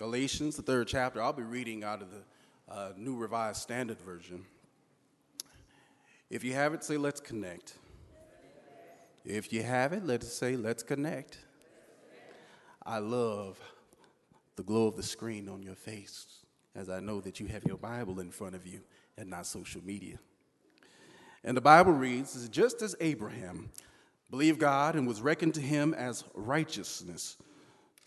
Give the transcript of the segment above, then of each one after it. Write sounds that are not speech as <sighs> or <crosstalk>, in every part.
Galatians, the third chapter. I'll be reading out of the uh, New Revised Standard Version. If you have it, say, let's connect. If you have it, let's say, let's connect. I love the glow of the screen on your face as I know that you have your Bible in front of you and not social media. And the Bible reads, just as Abraham believed God and was reckoned to him as righteousness.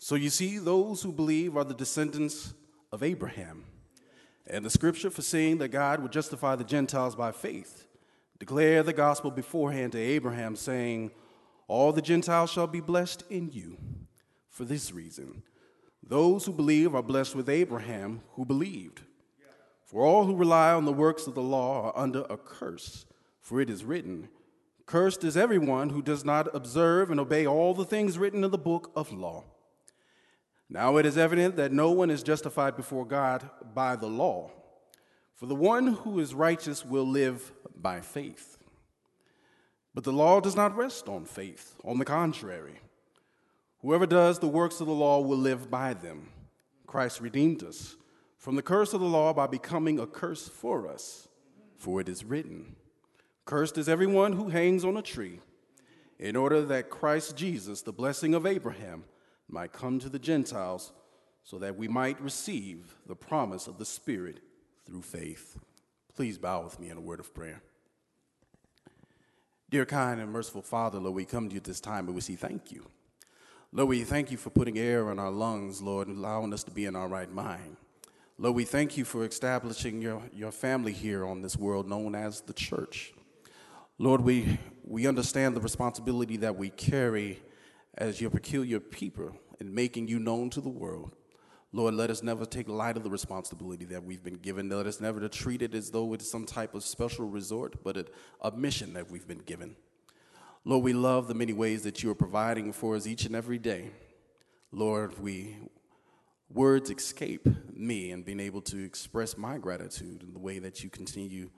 So you see, those who believe are the descendants of Abraham. And the scripture foreseeing that God would justify the Gentiles by faith declare the gospel beforehand to Abraham, saying, All the Gentiles shall be blessed in you. For this reason, those who believe are blessed with Abraham who believed. For all who rely on the works of the law are under a curse, for it is written, Cursed is everyone who does not observe and obey all the things written in the book of law. Now it is evident that no one is justified before God by the law, for the one who is righteous will live by faith. But the law does not rest on faith, on the contrary. Whoever does the works of the law will live by them. Christ redeemed us from the curse of the law by becoming a curse for us, for it is written, Cursed is everyone who hangs on a tree, in order that Christ Jesus, the blessing of Abraham, might come to the Gentiles, so that we might receive the promise of the Spirit through faith. Please bow with me in a word of prayer. Dear kind and merciful Father, Lord, we come to you at this time and we say thank you. Lord, we thank you for putting air in our lungs, Lord, and allowing us to be in our right mind. Lord, we thank you for establishing your, your family here on this world known as the church. Lord, we, we understand the responsibility that we carry as your peculiar people in making you known to the world. Lord, let us never take light of the responsibility that we've been given. Let us never treat it as though it's some type of special resort, but a mission that we've been given. Lord, we love the many ways that you are providing for us each and every day. Lord, we words escape me and being able to express my gratitude in the way that you continue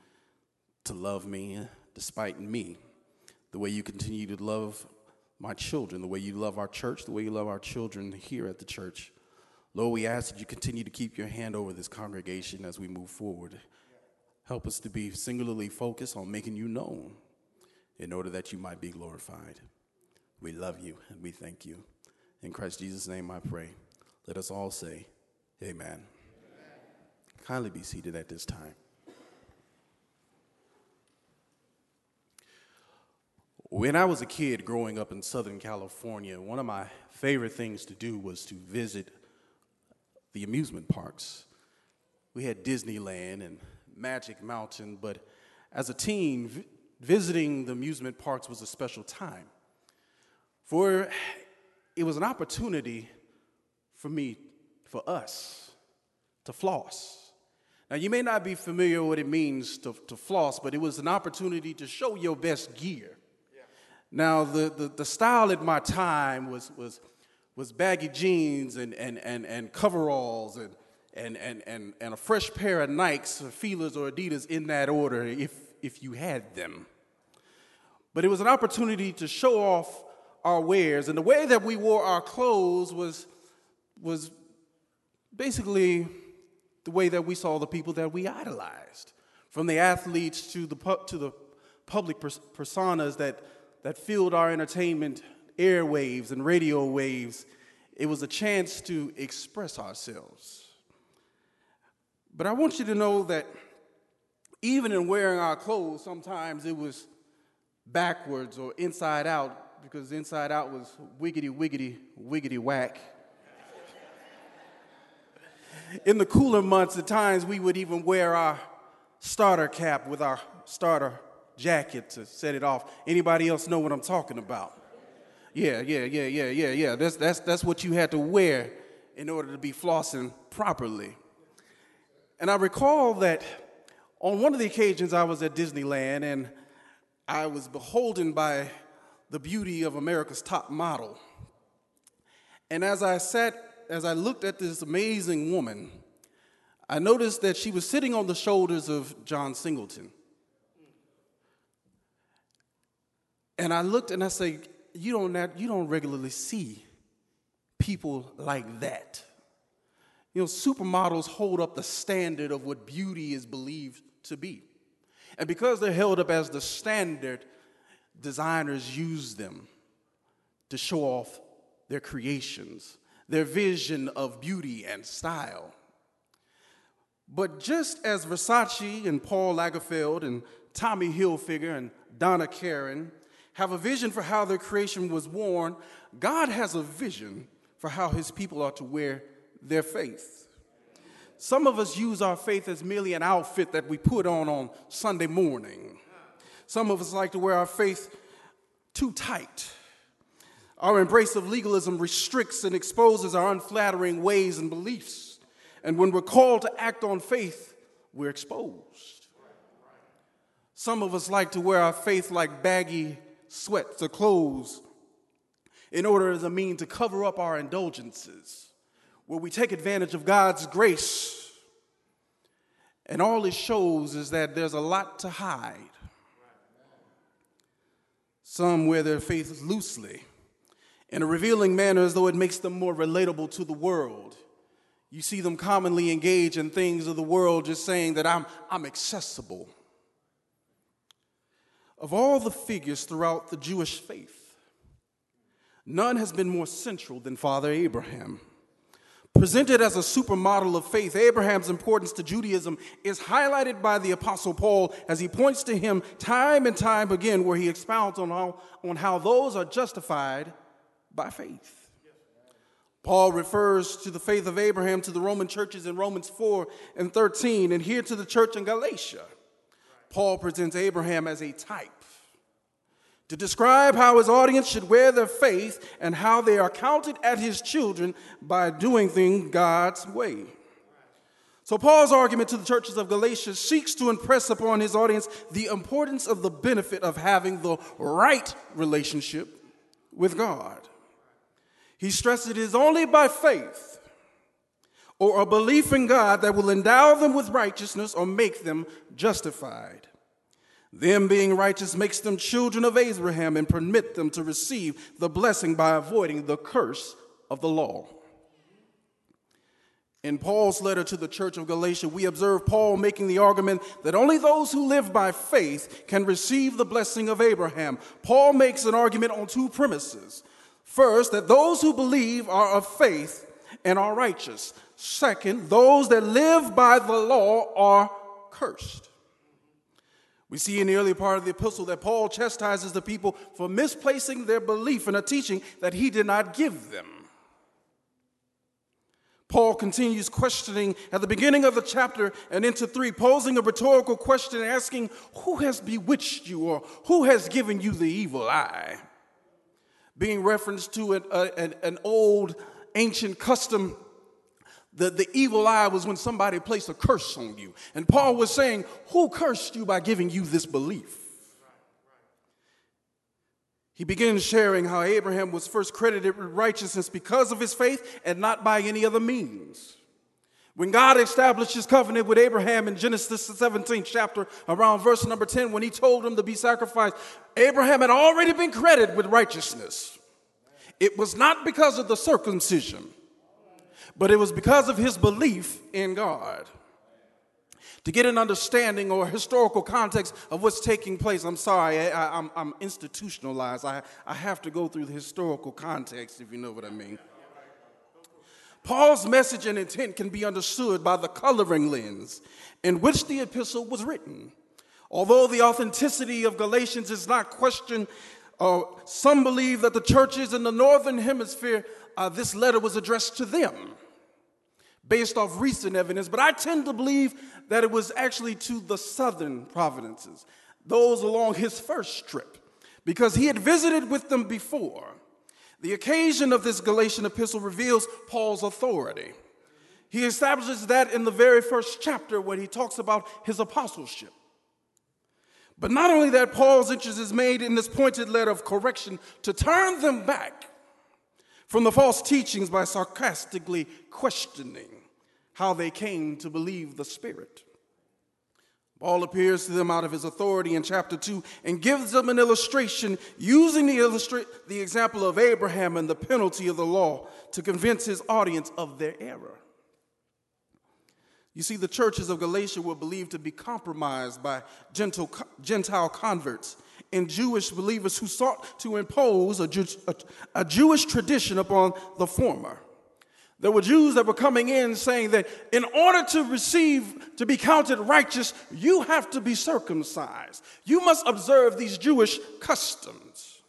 to love me despite me, the way you continue to love my children, the way you love our church, the way you love our children here at the church. Lord, we ask that you continue to keep your hand over this congregation as we move forward. Help us to be singularly focused on making you known in order that you might be glorified. We love you and we thank you. In Christ Jesus' name I pray. Let us all say, Amen. Amen. Kindly be seated at this time. When I was a kid growing up in Southern California, one of my favorite things to do was to visit the amusement parks. We had Disneyland and Magic Mountain, but as a teen, visiting the amusement parks was a special time. For it was an opportunity for me, for us, to floss. Now, you may not be familiar with what it means to, to floss, but it was an opportunity to show your best gear. Now, the, the, the style at my time was, was, was baggy jeans and, and, and, and coveralls and, and, and, and, and a fresh pair of Nikes or Filas or Adidas in that order if, if you had them. But it was an opportunity to show off our wares. And the way that we wore our clothes was, was basically the way that we saw the people that we idolized, from the athletes to the, to the public personas that that filled our entertainment airwaves and radio waves, it was a chance to express ourselves. But I want you to know that even in wearing our clothes, sometimes it was backwards or inside out, because inside out was wiggity, wiggity, wiggity whack. <laughs> in the cooler months, at times we would even wear our starter cap with our starter jacket to set it off. Anybody else know what I'm talking about? Yeah, yeah, yeah, yeah, yeah, yeah. That's, that's, that's what you had to wear in order to be flossing properly. And I recall that on one of the occasions I was at Disneyland and I was beholden by the beauty of America's top model. And as I sat, as I looked at this amazing woman, I noticed that she was sitting on the shoulders of John Singleton. And I looked and I said, you don't, you don't regularly see people like that. You know, supermodels hold up the standard of what beauty is believed to be. And because they're held up as the standard, designers use them to show off their creations, their vision of beauty and style. But just as Versace and Paul Lagerfeld and Tommy Hilfiger and Donna Karan have a vision for how their creation was worn, God has a vision for how his people are to wear their faith. Some of us use our faith as merely an outfit that we put on on Sunday morning. Some of us like to wear our faith too tight. Our embrace of legalism restricts and exposes our unflattering ways and beliefs. And when we're called to act on faith, we're exposed. Some of us like to wear our faith like baggy sweats or clothes in order as a mean to cover up our indulgences, where we take advantage of God's grace. And all it shows is that there's a lot to hide. Some wear their faith loosely in a revealing manner as though it makes them more relatable to the world. You see them commonly engage in things of the world just saying that I'm, I'm accessible. Of all the figures throughout the Jewish faith, none has been more central than Father Abraham. Presented as a supermodel of faith, Abraham's importance to Judaism is highlighted by the Apostle Paul as he points to him time and time again, where he expounds on how, on how those are justified by faith. Paul refers to the faith of Abraham to the Roman churches in Romans 4 and 13, and here to the church in Galatia. Paul presents Abraham as a type to describe how his audience should wear their faith and how they are counted as his children by doing things God's way. So, Paul's argument to the churches of Galatia seeks to impress upon his audience the importance of the benefit of having the right relationship with God. He stresses it is only by faith or a belief in God that will endow them with righteousness or make them justified. Them being righteous makes them children of Abraham and permit them to receive the blessing by avoiding the curse of the law. In Paul's letter to the church of Galatia, we observe Paul making the argument that only those who live by faith can receive the blessing of Abraham. Paul makes an argument on two premises. First, that those who believe are of faith and are righteous. Second, those that live by the law are cursed. We see in the early part of the epistle that Paul chastises the people for misplacing their belief in a teaching that he did not give them. Paul continues questioning at the beginning of the chapter and into three, posing a rhetorical question asking, Who has bewitched you or who has given you the evil eye? Being referenced to an, uh, an, an old ancient custom the, the evil eye was when somebody placed a curse on you. And Paul was saying, Who cursed you by giving you this belief? He begins sharing how Abraham was first credited with righteousness because of his faith and not by any other means. When God established his covenant with Abraham in Genesis, the 17th chapter, around verse number 10, when he told him to be sacrificed, Abraham had already been credited with righteousness. It was not because of the circumcision, but it was because of his belief in God. To get an understanding or historical context of what's taking place, I'm sorry, I, am institutionalized. I, I have to go through the historical context, if you know what I mean. Paul's message and intent can be understood by the coloring lens in which the epistle was written. Although the authenticity of Galatians is not questioned, uh, some believe that the churches in the northern hemisphere, uh, this letter was addressed to them based off recent evidence, but I tend to believe that it was actually to the southern provinces, those along his first trip, because he had visited with them before. The occasion of this Galatian epistle reveals Paul's authority. He establishes that in the very first chapter when he talks about his apostleship. But not only that, Paul's interest is made in this pointed letter of correction to turn them back from the false teachings by sarcastically questioning how they came to believe the Spirit. Paul appears to them out of his authority in chapter 2 and gives them an illustration using the, illustrate, the example of Abraham and the penalty of the law to convince his audience of their error. You see, the churches of Galatia were believed to be compromised by Gentile converts and Jewish believers who sought to impose a, Jew, a, a Jewish tradition upon the former. There were Jews that were coming in saying that in order to receive, to be counted righteous, you have to be circumcised. You must observe these Jewish customs.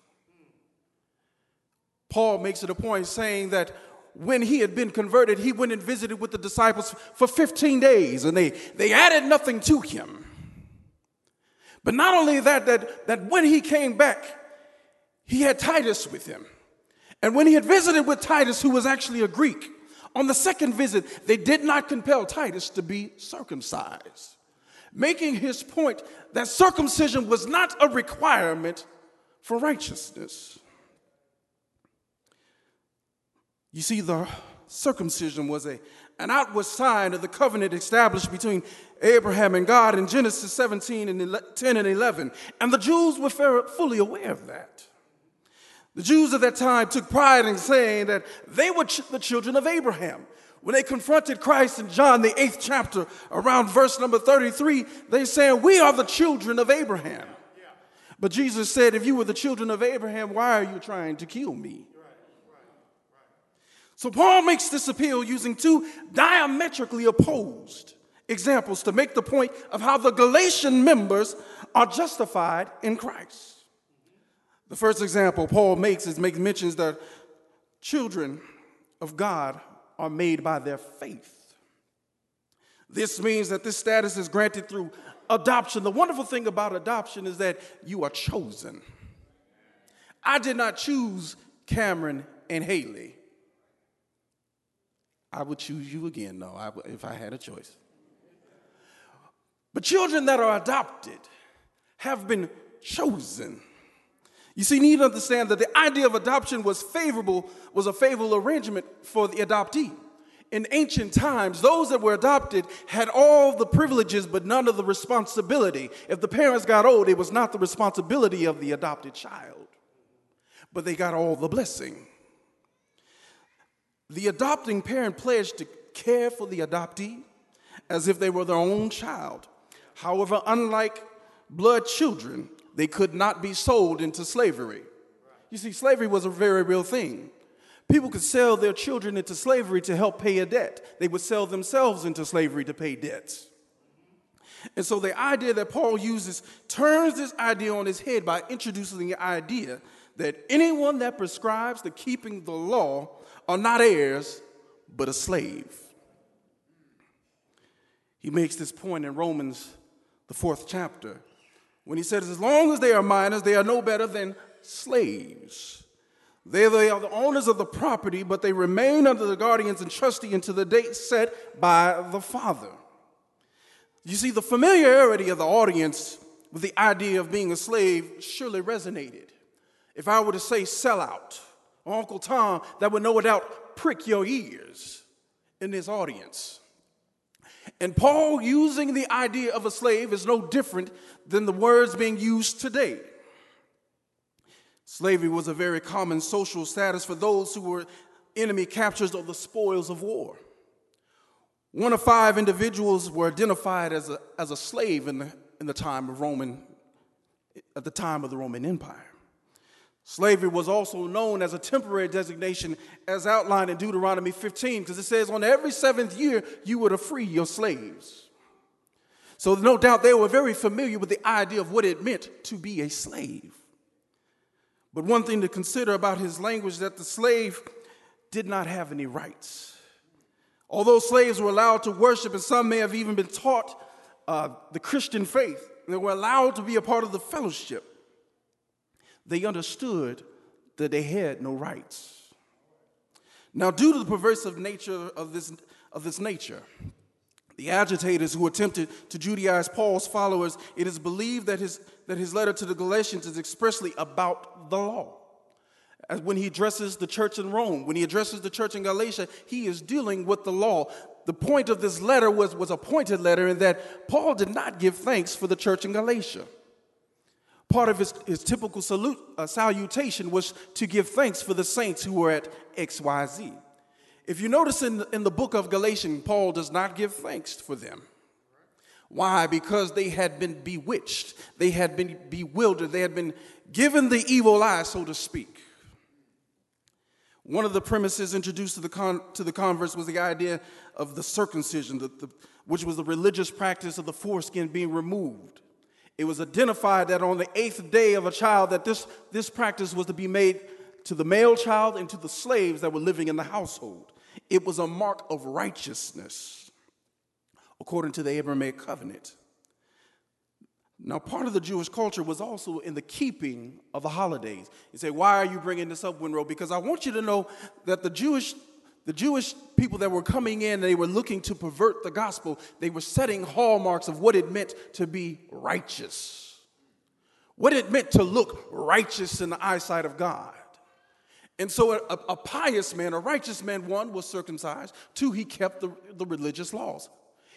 Paul makes it a point saying that when he had been converted, he went and visited with the disciples for 15 days and they, they added nothing to him. But not only that, that, that when he came back, he had Titus with him. And when he had visited with Titus, who was actually a Greek, on the second visit, they did not compel Titus to be circumcised, making his point that circumcision was not a requirement for righteousness. You see, the circumcision was a, an outward sign of the covenant established between Abraham and God in Genesis 17 and 10 and 11. And the Jews were fully aware of that. The Jews at that time took pride in saying that they were ch- the children of Abraham. When they confronted Christ in John, the eighth chapter, around verse number 33, they said, We are the children of Abraham. But Jesus said, If you were the children of Abraham, why are you trying to kill me? So Paul makes this appeal using two diametrically opposed examples to make the point of how the Galatian members are justified in Christ. The first example Paul makes is make mentions that children of God are made by their faith. This means that this status is granted through adoption. The wonderful thing about adoption is that you are chosen. I did not choose Cameron and Haley. I would choose you again, though, if I had a choice. But children that are adopted have been chosen. You see, you need to understand that the idea of adoption was favorable, was a favorable arrangement for the adoptee. In ancient times, those that were adopted had all the privileges but none of the responsibility. If the parents got old, it was not the responsibility of the adopted child, but they got all the blessing. The adopting parent pledged to care for the adoptee as if they were their own child. However, unlike blood children, they could not be sold into slavery. You see, slavery was a very real thing. People could sell their children into slavery to help pay a debt. They would sell themselves into slavery to pay debts. And so the idea that Paul uses turns this idea on his head by introducing the idea that anyone that prescribes the keeping the law are not heirs, but a slave. He makes this point in Romans, the fourth chapter, when he says, As long as they are minors, they are no better than slaves. They, they are the owners of the property, but they remain under the guardians and trustee until the date set by the father. You see, the familiarity of the audience with the idea of being a slave surely resonated. If I were to say sellout, Uncle Tom, that would no doubt prick your ears in this audience. And Paul using the idea of a slave is no different than the words being used today. Slavery was a very common social status for those who were enemy captures of the spoils of war. One of five individuals were identified as a, as a slave in the, in the time of Roman, at the time of the Roman Empire. Slavery was also known as a temporary designation, as outlined in Deuteronomy 15, because it says, On every seventh year, you were to free your slaves. So, no doubt, they were very familiar with the idea of what it meant to be a slave. But one thing to consider about his language that the slave did not have any rights. Although slaves were allowed to worship, and some may have even been taught uh, the Christian faith, they were allowed to be a part of the fellowship they understood that they had no rights. Now, due to the perversive nature of this, of this nature, the agitators who attempted to Judaize Paul's followers, it is believed that his, that his letter to the Galatians is expressly about the law. As when he addresses the church in Rome, when he addresses the church in Galatia, he is dealing with the law. The point of this letter was, was a pointed letter in that Paul did not give thanks for the church in Galatia. Part of his, his typical salute, uh, salutation was to give thanks for the saints who were at XYZ. If you notice in the, in the book of Galatians, Paul does not give thanks for them. Why? Because they had been bewitched, they had been bewildered, they had been given the evil eye, so to speak. One of the premises introduced to the, con- to the converts was the idea of the circumcision, the, the, which was the religious practice of the foreskin being removed. It was identified that on the eighth day of a child that this, this practice was to be made to the male child and to the slaves that were living in the household. It was a mark of righteousness according to the Abrahamic covenant. Now, part of the Jewish culture was also in the keeping of the holidays. You say, why are you bringing this up, Winrow? Because I want you to know that the Jewish, the Jewish people that were coming in, they were looking to pervert the gospel. They were setting hallmarks of what it meant to be righteous, what it meant to look righteous in the eyesight of God. And so, a, a pious man, a righteous man, one, was circumcised, two, he kept the, the religious laws.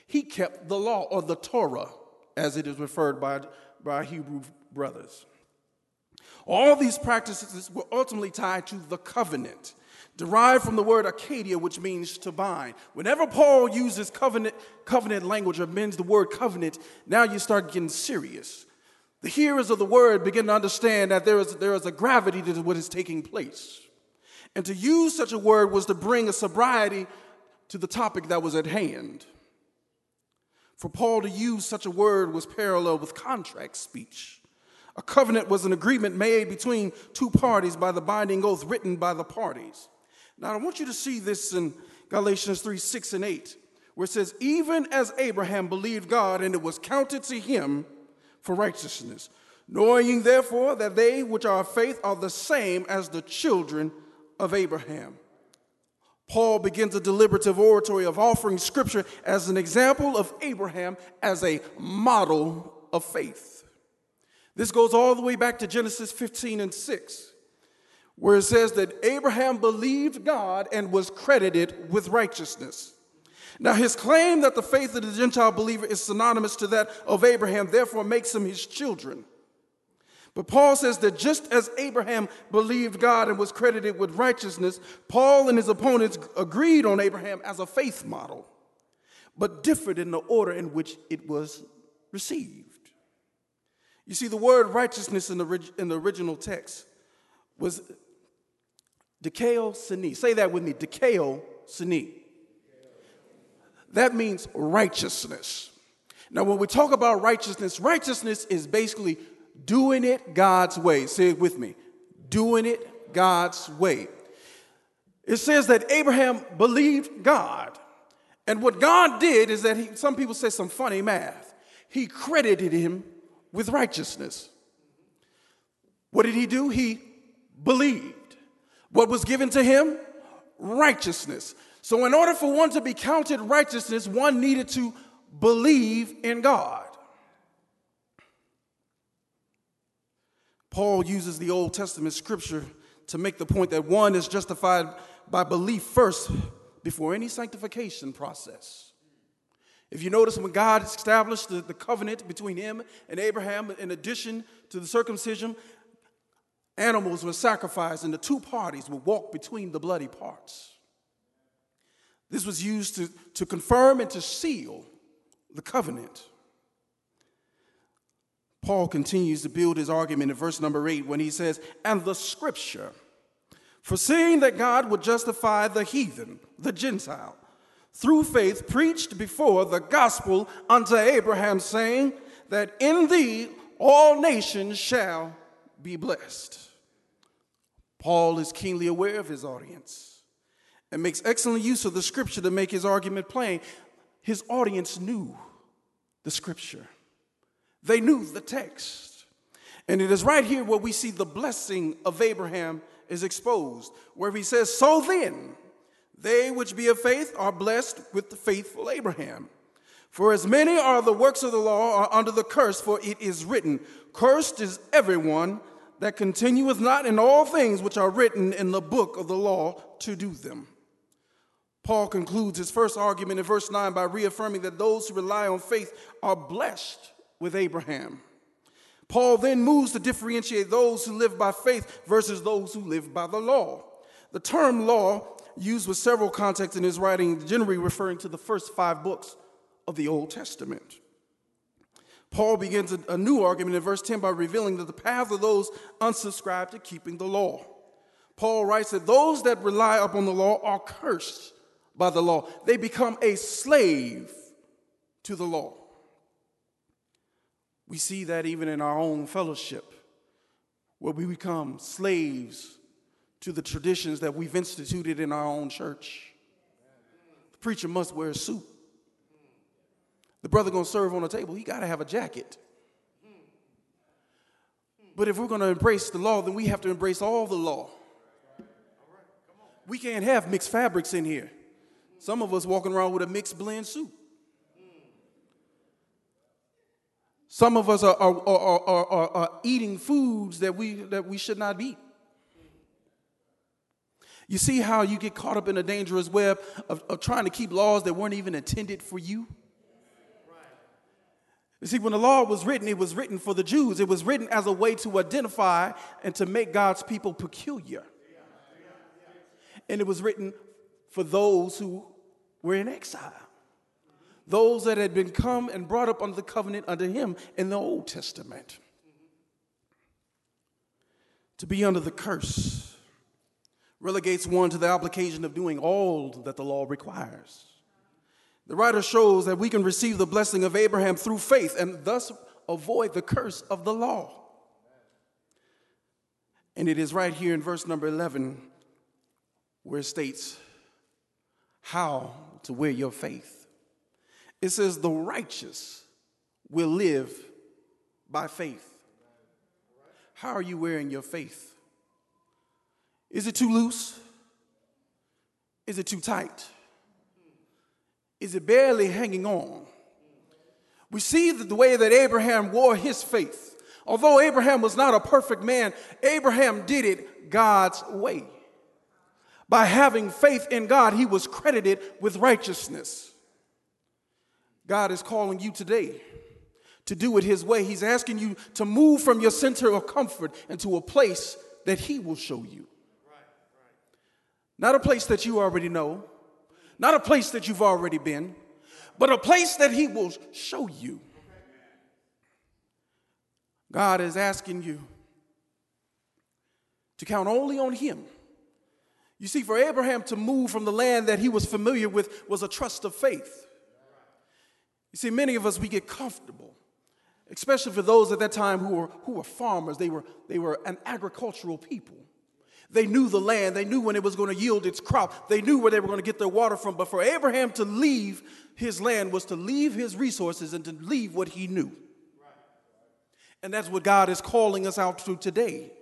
He kept the law or the Torah as it is referred by, by Hebrew brothers. All these practices were ultimately tied to the covenant, derived from the word Acadia, which means to bind. Whenever Paul uses covenant, covenant language or means the word covenant, now you start getting serious. The hearers of the word begin to understand that there is, there is a gravity to what is taking place. And to use such a word was to bring a sobriety to the topic that was at hand. For Paul to use such a word was parallel with contract speech. A covenant was an agreement made between two parties by the binding oath written by the parties. Now, I want you to see this in Galatians 3 6 and 8, where it says, Even as Abraham believed God, and it was counted to him for righteousness, knowing therefore that they which are of faith are the same as the children of Abraham. Paul begins a deliberative oratory of offering scripture as an example of Abraham as a model of faith. This goes all the way back to Genesis 15 and 6, where it says that Abraham believed God and was credited with righteousness. Now, his claim that the faith of the Gentile believer is synonymous to that of Abraham therefore makes him his children. But Paul says that just as Abraham believed God and was credited with righteousness, Paul and his opponents agreed on Abraham as a faith model, but differed in the order in which it was received. You see, the word righteousness in the, in the original text was dikaiosune. Say that with me, dikao sini. That means righteousness. Now, when we talk about righteousness, righteousness is basically doing it God's way. Say it with me. Doing it God's way. It says that Abraham believed God. And what God did is that he, some people say some funny math. He credited him with righteousness. What did he do? He believed. What was given to him? Righteousness. So, in order for one to be counted righteousness, one needed to believe in God. Paul uses the Old Testament scripture to make the point that one is justified by belief first before any sanctification process. If you notice, when God established the, covenant between him and Abraham, in addition to the circumcision, animals were sacrificed and the two parties would walk between the bloody parts. This was used to, to confirm and to seal the covenant. Paul continues to build his argument in verse number eight when he says, And the scripture, foreseeing that God would justify the heathen, the Gentile, through faith, preached before the gospel unto Abraham, saying, That in thee all nations shall be blessed. Paul is keenly aware of his audience and makes excellent use of the scripture to make his argument plain. His audience knew the scripture. They knew the text. And it is right here where we see the blessing of Abraham is exposed, where he says, So then, they which be of faith are blessed with the faithful Abraham. For as many are the works of the law are under the curse, for it is written, Cursed is everyone that continueth not in all things which are written in the book of the law to do them. Paul concludes his first argument in verse 9 by reaffirming that those who rely on faith are blessed with Abraham. Paul then moves to differentiate those who live by faith versus those who live by the law. The term law used with several contexts in his writing, generally referring to the first five books of the Old Testament. Paul begins a, new argument in verse 10 by revealing that the path of those unsubscribed to keeping the law. Paul writes that those that rely upon the law are cursed by the law, they become a slave to the law. We see that even in our own fellowship, where we become slaves to the traditions that we've instituted in our own church. The preacher must wear a suit. The brother gonna serve on the table, he gotta have a jacket. But if we're gonna embrace the law, then we have to embrace all the law. We can't have mixed fabrics in here. Some of us walking around with a mixed blend suit. Some of us are, are, are, are, eating foods that we, that we should not eat. You see how you get caught up in a dangerous web of, of trying to keep laws that weren't even intended for you? You see, when the law was written, it was written for the Jews. It was written as a way to identify and to make God's people peculiar. And it was written for those who were in exile, those that had been come and brought up under the covenant under him in the Old Testament. To be under the curse relegates one to the obligation of doing all that the law requires. The writer shows that we can receive the blessing of Abraham through faith and thus avoid the curse of the law. And it is right here in verse number 11 where it states how to wear your faith. It says, The righteous will live by faith. How are you wearing your faith? Is it too loose? Is it too tight? Is it barely hanging on? We see that the way that Abraham wore his faith. Although Abraham was not a perfect man, Abraham did it God's way. By having faith in God, he was credited with righteousness. God is calling you today to do it his way. He's asking you to move from your center of comfort into a place that he will show you. Not a place that you already know, not a place that you've already been, but a place that He will show you. God is asking you to count only on Him. You see, for Abraham to move from the land that he was familiar with was a trust of faith. You see, many of us, we get comfortable, especially for those at that time who were, who were farmers. They were, they were an agricultural people. They knew the land, they knew when it was going to yield its crop, they knew where they were going to get their water from. But for Abraham to leave his land was to leave his resources and to leave what he knew. And that's what God is calling us out to today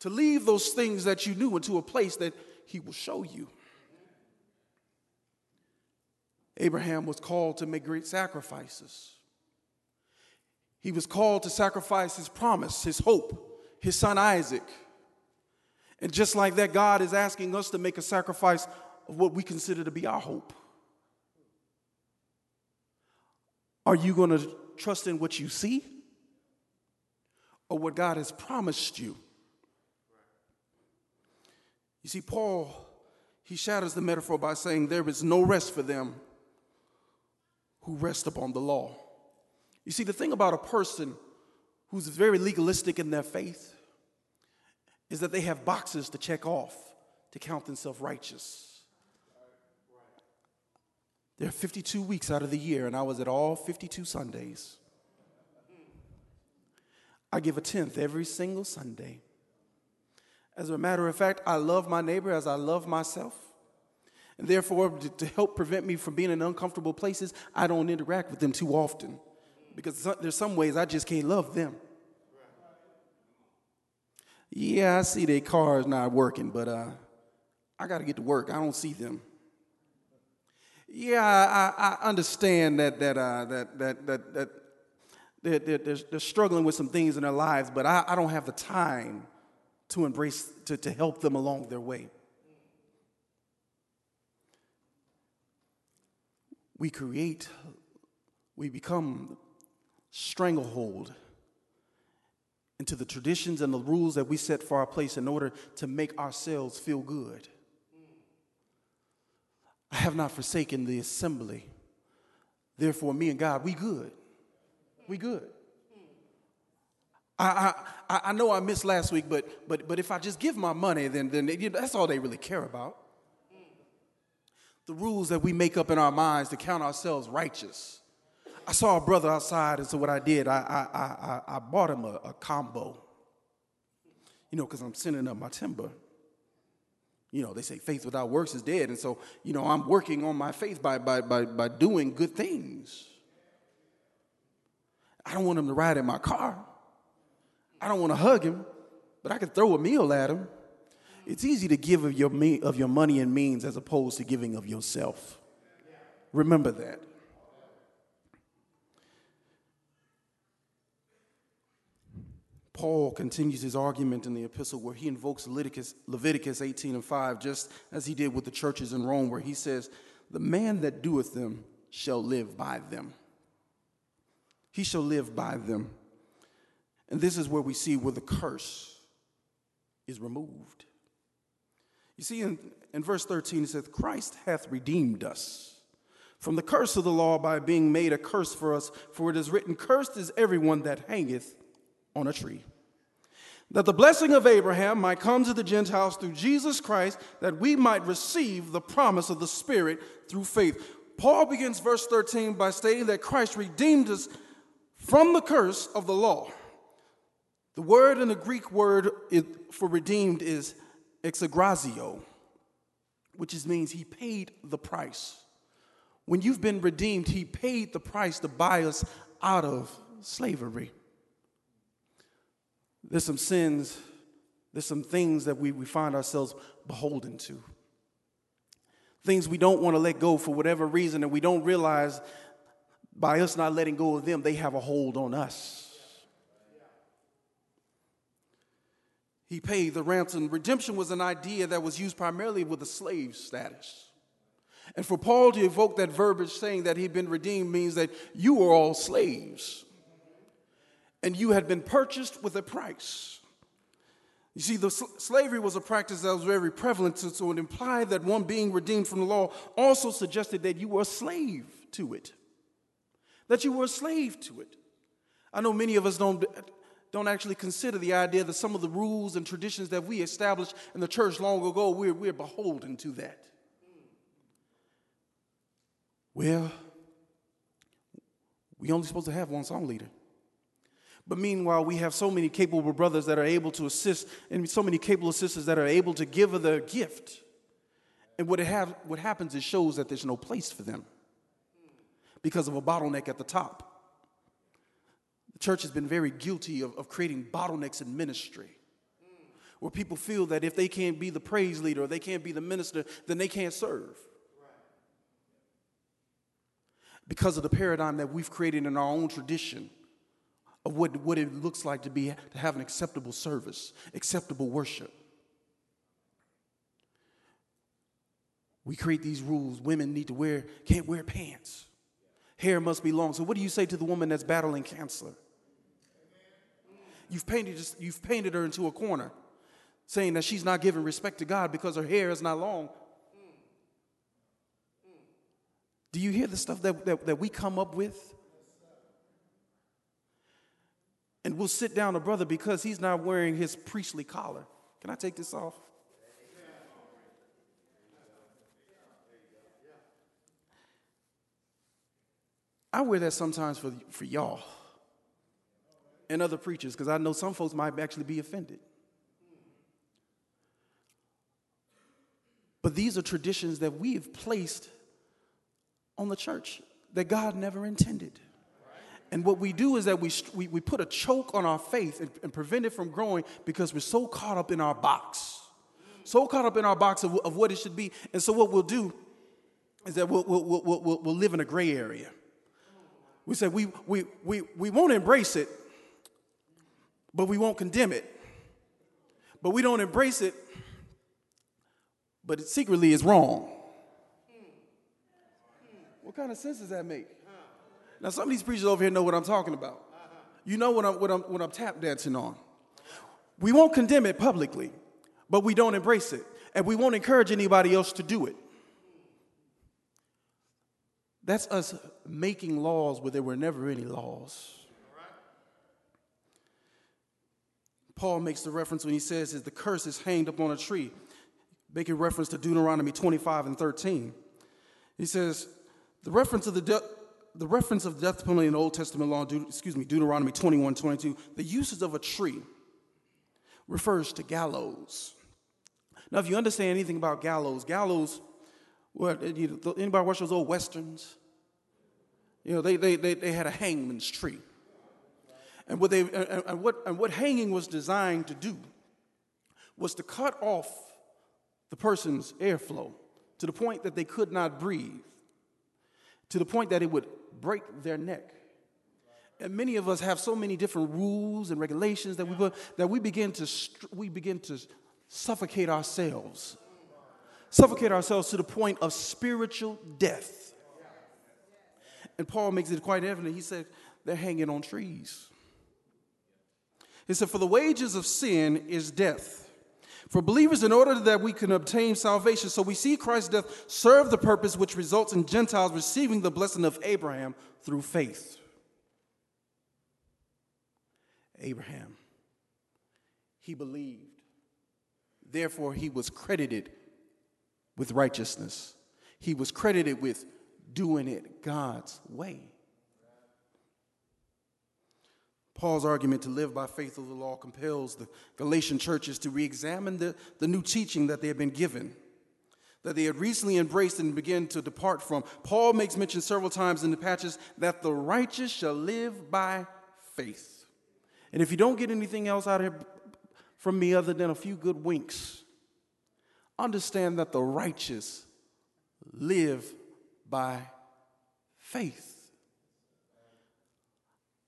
to leave those things that you knew into a place that he will show you. Abraham was called to make great sacrifices. He was called to sacrifice his promise, his hope, his son Isaac. And just like that, God is asking us to make a sacrifice of what we consider to be our hope. Are you going to trust in what you see or what God has promised you? You see, Paul, he shatters the metaphor by saying, There is no rest for them who rest upon the law. You see, the thing about a person who's very legalistic in their faith is that they have boxes to check off to count themselves righteous. There are 52 weeks out of the year, and I was at all 52 Sundays. I give a tenth every single Sunday. As a matter of fact, I love my neighbor as I love myself. And therefore, to help prevent me from being in uncomfortable places, I don't interact with them too often. Because there's some ways I just can't love them. Yeah, I see their cars not working, but uh, I got to get to work. I don't see them. Yeah, I, I understand that that, uh, that that that that they're, they're, they're, struggling with some things in their lives, but I, I don't have the time to embrace to, to help them along their way. We create, we become stranglehold into the traditions and the rules that we set for our place in order to make ourselves feel good. I have not forsaken the assembly. Therefore, me and God, we good. We good. I, I, I know I missed last week, but, but, but if I just give my money, then, then that's all they really care about. The rules that we make up in our minds to count ourselves righteous. I saw a brother outside, and so what I did, I, I, I, I bought him a, a combo, you know, because I'm sending up my timber. You know, they say faith without works is dead. And so, you know, I'm working on my faith by, by, by, by doing good things. I don't want him to ride in my car. I don't want to hug him, but I can throw a meal at him. It's easy to give of your, me, of your money and means as opposed to giving of yourself. Remember that. Paul continues his argument in the epistle where he invokes Leviticus, Leviticus 18 and 5, just as he did with the churches in Rome, where he says, The man that doeth them shall live by them. He shall live by them. And this is where we see where the curse is removed. You see, in, in verse 13, it says, Christ hath redeemed us from the curse of the law by being made a curse for us, for it is written, Cursed is everyone that hangeth on a tree. That the blessing of Abraham might come to the Gentiles through Jesus Christ, that we might receive the promise of the Spirit through faith. Paul begins verse 13 by stating that Christ redeemed us from the curse of the law. The word in the Greek word for redeemed is exagorazo, which means he paid the price. When you've been redeemed, he paid the price to buy us out of slavery. There's some sins, there's some things that we, we find ourselves beholden to. Things we don't want to let go for whatever reason, and we don't realize by us not letting go of them, they have a hold on us. He paid the ransom. Redemption was an idea that was used primarily with a slave status. And for Paul to evoke that verbiage saying that he'd been redeemed means that you were all slaves and you had been purchased with a price. You see, the sl- slavery was a practice that was very prevalent, so it implied that one being redeemed from the law also suggested that you were a slave to it. That you were a slave to it. I know many of us don't don't actually consider the idea that some of the rules and traditions that we established in the church long ago, we're, we're beholden to that. Well, we only supposed to have one song leader. But meanwhile, we have so many capable brothers that are able to assist, and so many capable sisters that are able to give the gift. And what, it have, what happens is shows that there's no place for them because of a bottleneck at the top. Church has been very guilty of, of creating bottlenecks in ministry where people feel that if they can't be the praise leader or they can't be the minister, then they can't serve. Because of the paradigm that we've created in our own tradition of what, what it looks like to be to have an acceptable service, acceptable worship. We create these rules. Women need to wear, can't wear pants. Hair must be long. So what do you say to the woman that's battling cancer? You've painted, you've painted her into a corner, saying that she's not giving respect to God because her hair is not long. Do you hear the stuff that, that, that we come up with? And we'll sit down a brother because he's not wearing his priestly collar. Can I take this off? I wear that sometimes for, for y'all and other preachers because I know some folks might actually be offended. But these are traditions that we have placed on the church that God never intended. And what we do is that we, we, we put a choke on our faith and, and, prevent it from growing because we're so caught up in our box, so caught up in our box of, of what it should be. And so, what we'll do is that we'll, we'll, we'll, we'll, we'll live in a gray area. We say we, we, we, we won't embrace it, but we won't condemn it. But we don't embrace it, but it secretly is wrong. What kind of sense does that make? Now, some of these preachers over here know what I'm talking about. You know what I'm, what I'm, what I'm tap dancing on. We won't condemn it publicly, but we don't embrace it. And we won't encourage anybody else to do it. That's us making laws where there were never any laws. Paul makes the reference when he says that the curse is hanged upon a tree, making reference to Deuteronomy 25 and 13. He says, the reference of the, de- the reference of the death penalty in Old Testament law, De- excuse me, Deuteronomy 21, 22, the uses of a tree refers to gallows. Now, if you understand anything about gallows, gallows, what, anybody watch those old westerns? You know, they, they, they, they had a hangman's tree. And what, they, and, what, and what hanging was designed to do was to cut off the person's airflow to the point that they could not breathe, to the point that it would break their neck. And many of us have so many different rules and regulations that we put, that we begin to we begin to suffocate ourselves, suffocate ourselves to the point of spiritual death. And Paul makes it quite evident. He said they're hanging on trees. He said, For the wages of sin is death. For believers, in order that we can obtain salvation, so we see Christ's death serve the purpose which results in Gentiles receiving the blessing of Abraham through faith. Abraham, he believed. Therefore, he was credited with righteousness. He was credited with doing it God's way. Paul's argument to live by faith of the law compels the Galatian churches to re examine the, the new teaching that they had been given, that they had recently embraced and began to depart from. Paul makes mention several times in the patches that the righteous shall live by faith. And if you don't get anything else out of from me other than a few good winks, understand that the righteous live by faith.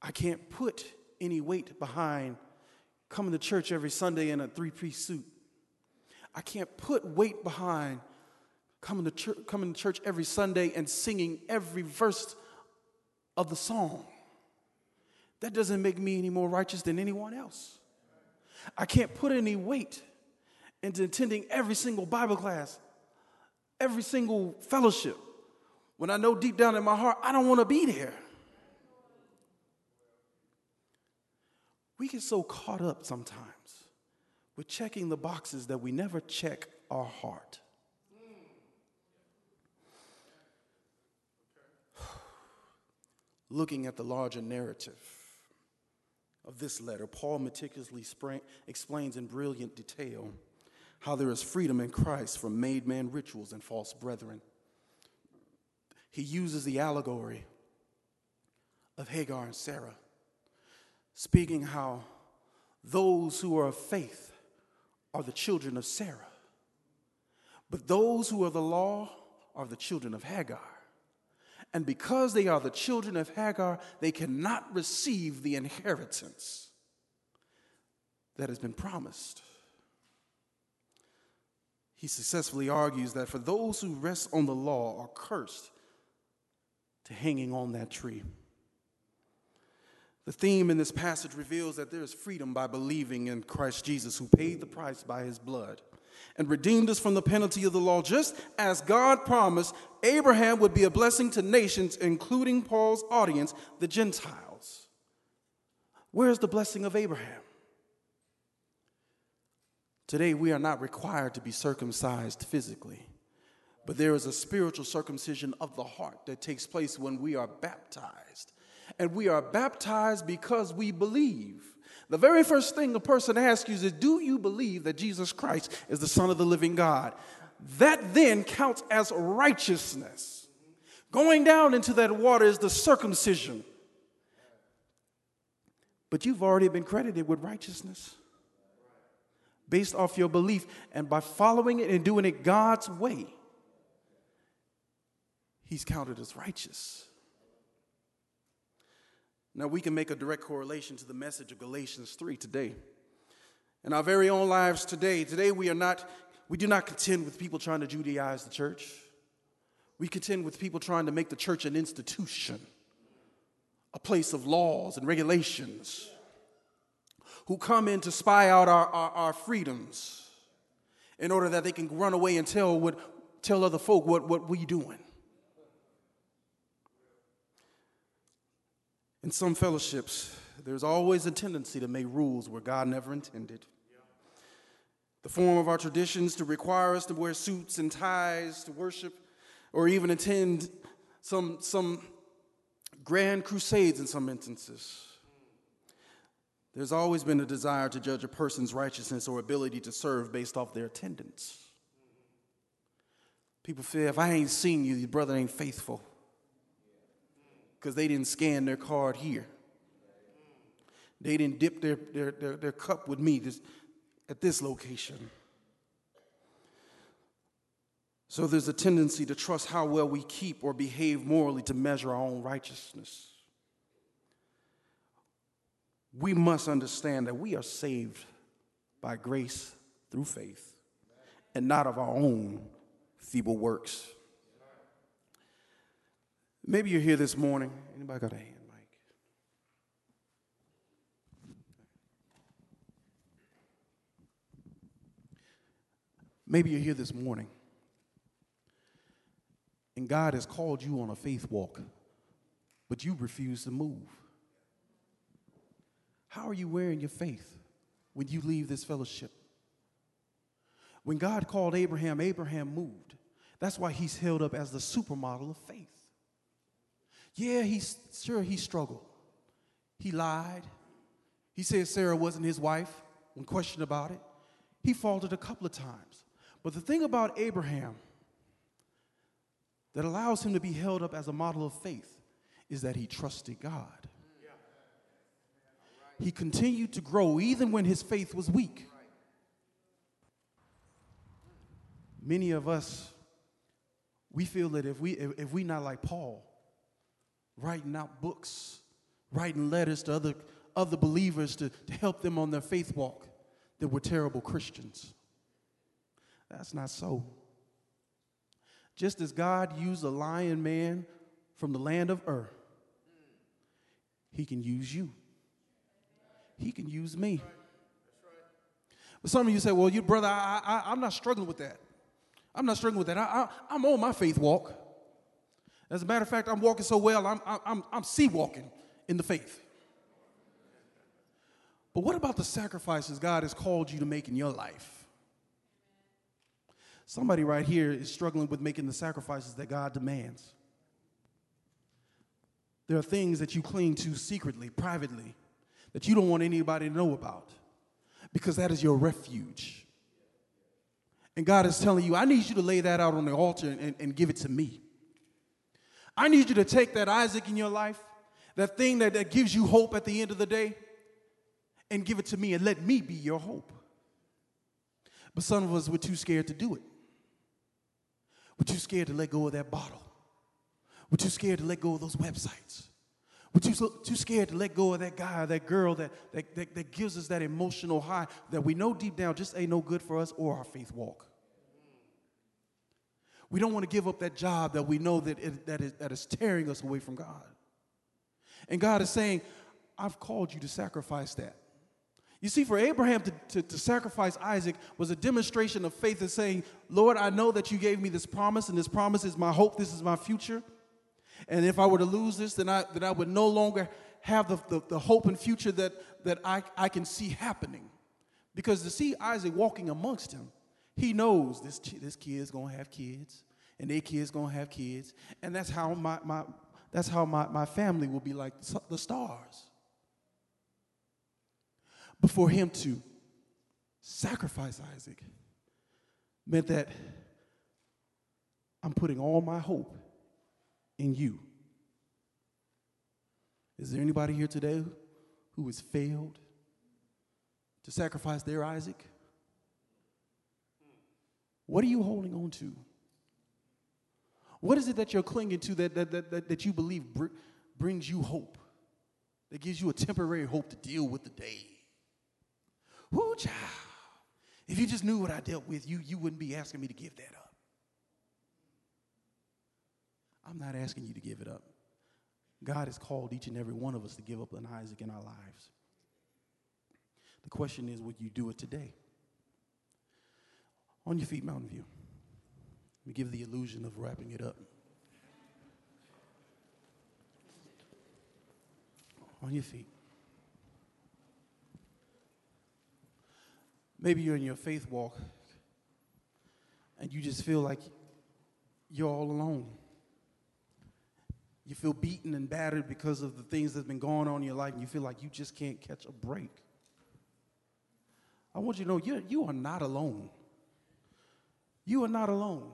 I can't put any weight behind coming to church every Sunday in a three piece suit. I can't put weight behind coming to, church, coming to church every Sunday and singing every verse of the song. That doesn't make me any more righteous than anyone else. I can't put any weight into attending every single Bible class, every single fellowship, when I know deep down in my heart I don't want to be there. We get so caught up sometimes with checking the boxes that we never check our heart. <sighs> Looking at the larger narrative of this letter, Paul meticulously explains in brilliant detail how there is freedom in Christ from made man rituals and false brethren. He uses the allegory of Hagar and Sarah speaking how those who are of faith are the children of Sarah, but those who are the law are the children of Hagar. And because they are the children of Hagar, they cannot receive the inheritance that has been promised. He successfully argues that for those who rest on the law are cursed to hanging on that tree. The theme in this passage reveals that there is freedom by believing in Christ Jesus, who paid the price by his blood and redeemed us from the penalty of the law, just as God promised Abraham would be a blessing to nations, including Paul's audience, the Gentiles. Where's the blessing of Abraham? Today, we are not required to be circumcised physically, but there is a spiritual circumcision of the heart that takes place when we are baptized and we are baptized because we believe. The very first thing a person asks you is, Do you believe that Jesus Christ is the Son of the living God? That then counts as righteousness. Going down into that water is the circumcision. But you've already been credited with righteousness based off your belief and by following it and doing it God's way. He's counted as righteous. Now, we can make a direct correlation to the message of Galatians 3 today. In our very own lives today, today we are not, we do not contend with people trying to Judaize the church. We contend with people trying to make the church an institution, a place of laws and regulations, who come in to spy out our, our, our freedoms in order that they can run away and tell, what, tell other folk what, what we doing. In some fellowships, there's always a tendency to make rules where God never intended. The form of our traditions to require us to wear suits and ties to worship or even attend some, some grand crusades in some instances. There's always been a desire to judge a person's righteousness or ability to serve based off their attendance. People feel if I ain't seen you, your brother ain't faithful because they didn't scan their card here. They didn't dip their, their, their, their cup with me this, at this location. So there's a tendency to trust how well we keep or behave morally to measure our own righteousness. We must understand that we are saved by grace through faith and not of our own feeble works. Maybe you're here this morning. Anybody got a hand, Mike? Maybe you're here this morning and God has called you on a faith walk, but you refuse to move. How are you wearing your faith when you leave this fellowship? When God called Abraham, Abraham moved. That's why he's held up as the supermodel of faith. Yeah, he's sure he struggled. He lied. He said Sarah wasn't his wife when questioned about it. He faltered a couple of times. But the thing about Abraham that allows him to be held up as a model of faith is that he trusted God. He continued to grow even when his faith was weak. Many of us, we feel that if we if, if we not like Paul, writing out books, writing letters to other, other believers to, to help them on their faith walk, that we're terrible Christians. That's not so. Just as God used a lion man from the land of Ur, he can use you. He can use me. But some of you say, well, you brother, I, I, am not struggling with that. I'm not struggling with that. I, I, I'm on my faith walk. As a matter of fact, I'm walking so well, I'm, I'm, I'm sea walking in the faith. But what about the sacrifices God has called you to make in your life? Somebody right here is struggling with making the sacrifices that God demands. There are things that you cling to secretly, privately, that you don't want anybody to know about because that is your refuge. And God is telling you, I need you to lay that out on the altar and, and give it to me. I need you to take that Isaac in your life, that thing that, that gives you hope at the end of the day, and give it to me and let me be your hope. But some of us were too scared to do it. We're too scared to let go of that bottle. We're too scared to let go of those websites. We're too, too scared to let go of that guy or that girl that, that, that, that gives us that emotional high that we know deep down just ain't no good for us or our faith walk. We don't want to give up that job that we know that, it, that, is, that is tearing us away from God. And God is saying, I've called you to sacrifice that. You see, for Abraham to, to, to, sacrifice Isaac was a demonstration of faith and saying, Lord, I know that you gave me this promise, and this promise is my hope, this is my future. And if I were to lose this, then I, then I would no longer have the, the, the hope and future that, that I, I can see happening. Because to see Isaac walking amongst him, he knows this, this kid's gonna have kids, and their kid's gonna have kids, and that's how my, my, that's how my, my family will be like the stars. But for him to sacrifice Isaac meant that I'm putting all my hope in you. Is there anybody here today who has failed to sacrifice their Isaac? What are you holding on to? What is it that you're clinging to that, that, that, that, you believe br- brings you hope, that gives you a temporary hope to deal with the day? Whoo, child. If you just knew what I dealt with, you, you wouldn't be asking me to give that up. I'm not asking you to give it up. God has called each and every one of us to give up an Isaac in our lives. The question is, would you do it today? On your feet, Mountain View. Let me give the illusion of wrapping it up. on your feet. Maybe you're in your faith walk and you just feel like you're all alone. You feel beaten and battered because of the things that's been going on in your life, and you feel like you just can't catch a break. I want you to know you you are not alone. You are not alone.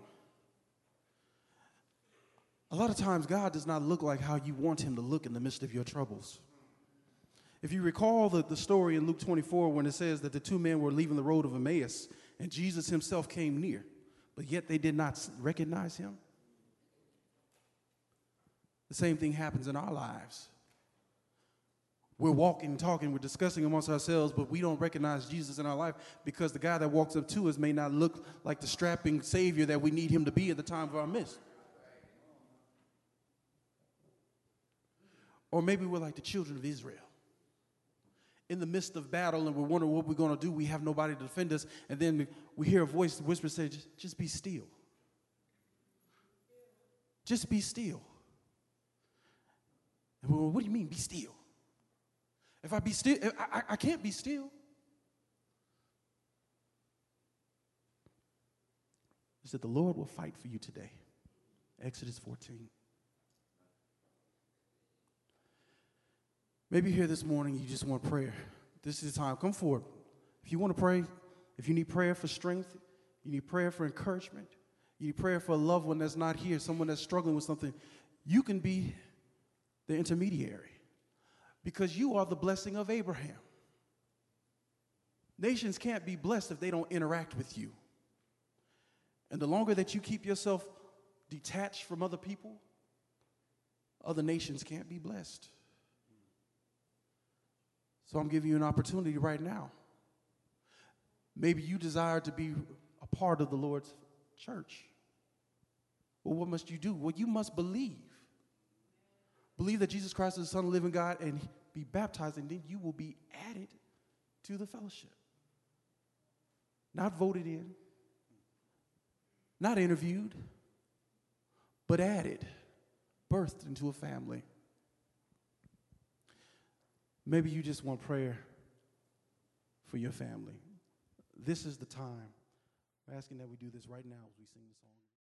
A lot of times, God does not look like how you want Him to look in the midst of your troubles. If you recall the, the story in Luke 24 when it says that the two men were leaving the road of Emmaus and Jesus Himself came near, but yet they did not recognize Him. The same thing happens in our lives. We're walking, talking, we're discussing amongst ourselves, but we don't recognize Jesus in our life because the guy that walks up to us may not look like the strapping Savior that we need him to be at the time of our midst. Or maybe we're like the children of Israel. In the midst of battle, and we're wondering what we're going to do, we have nobody to defend us, and then we hear a voice whisper say, just, just be still. Just be still. And we're, what do you mean, be still? If I be still, I, I, can't be still. He said, The Lord will fight for you today. Exodus 14. Maybe here this morning you just want prayer. This is the time. Come forward. If you want to pray, if you need prayer for strength, you need prayer for encouragement, you need prayer for a loved one that's not here, someone that's struggling with something, you can be the intermediary because you are the blessing of Abraham. Nations can't be blessed if they don't interact with you. And the longer that you keep yourself detached from other people, other nations can't be blessed. So I'm giving you an opportunity right now. Maybe you desire to be a part of the Lord's church. Well, what must you do? Well, you must believe. Believe that Jesus Christ is the Son of the living God and be baptized, and then you will be added to the fellowship. Not voted in, not interviewed, but added, birthed into a family. Maybe you just want prayer for your family. This is the time. We're asking that we do this right now as we sing the song.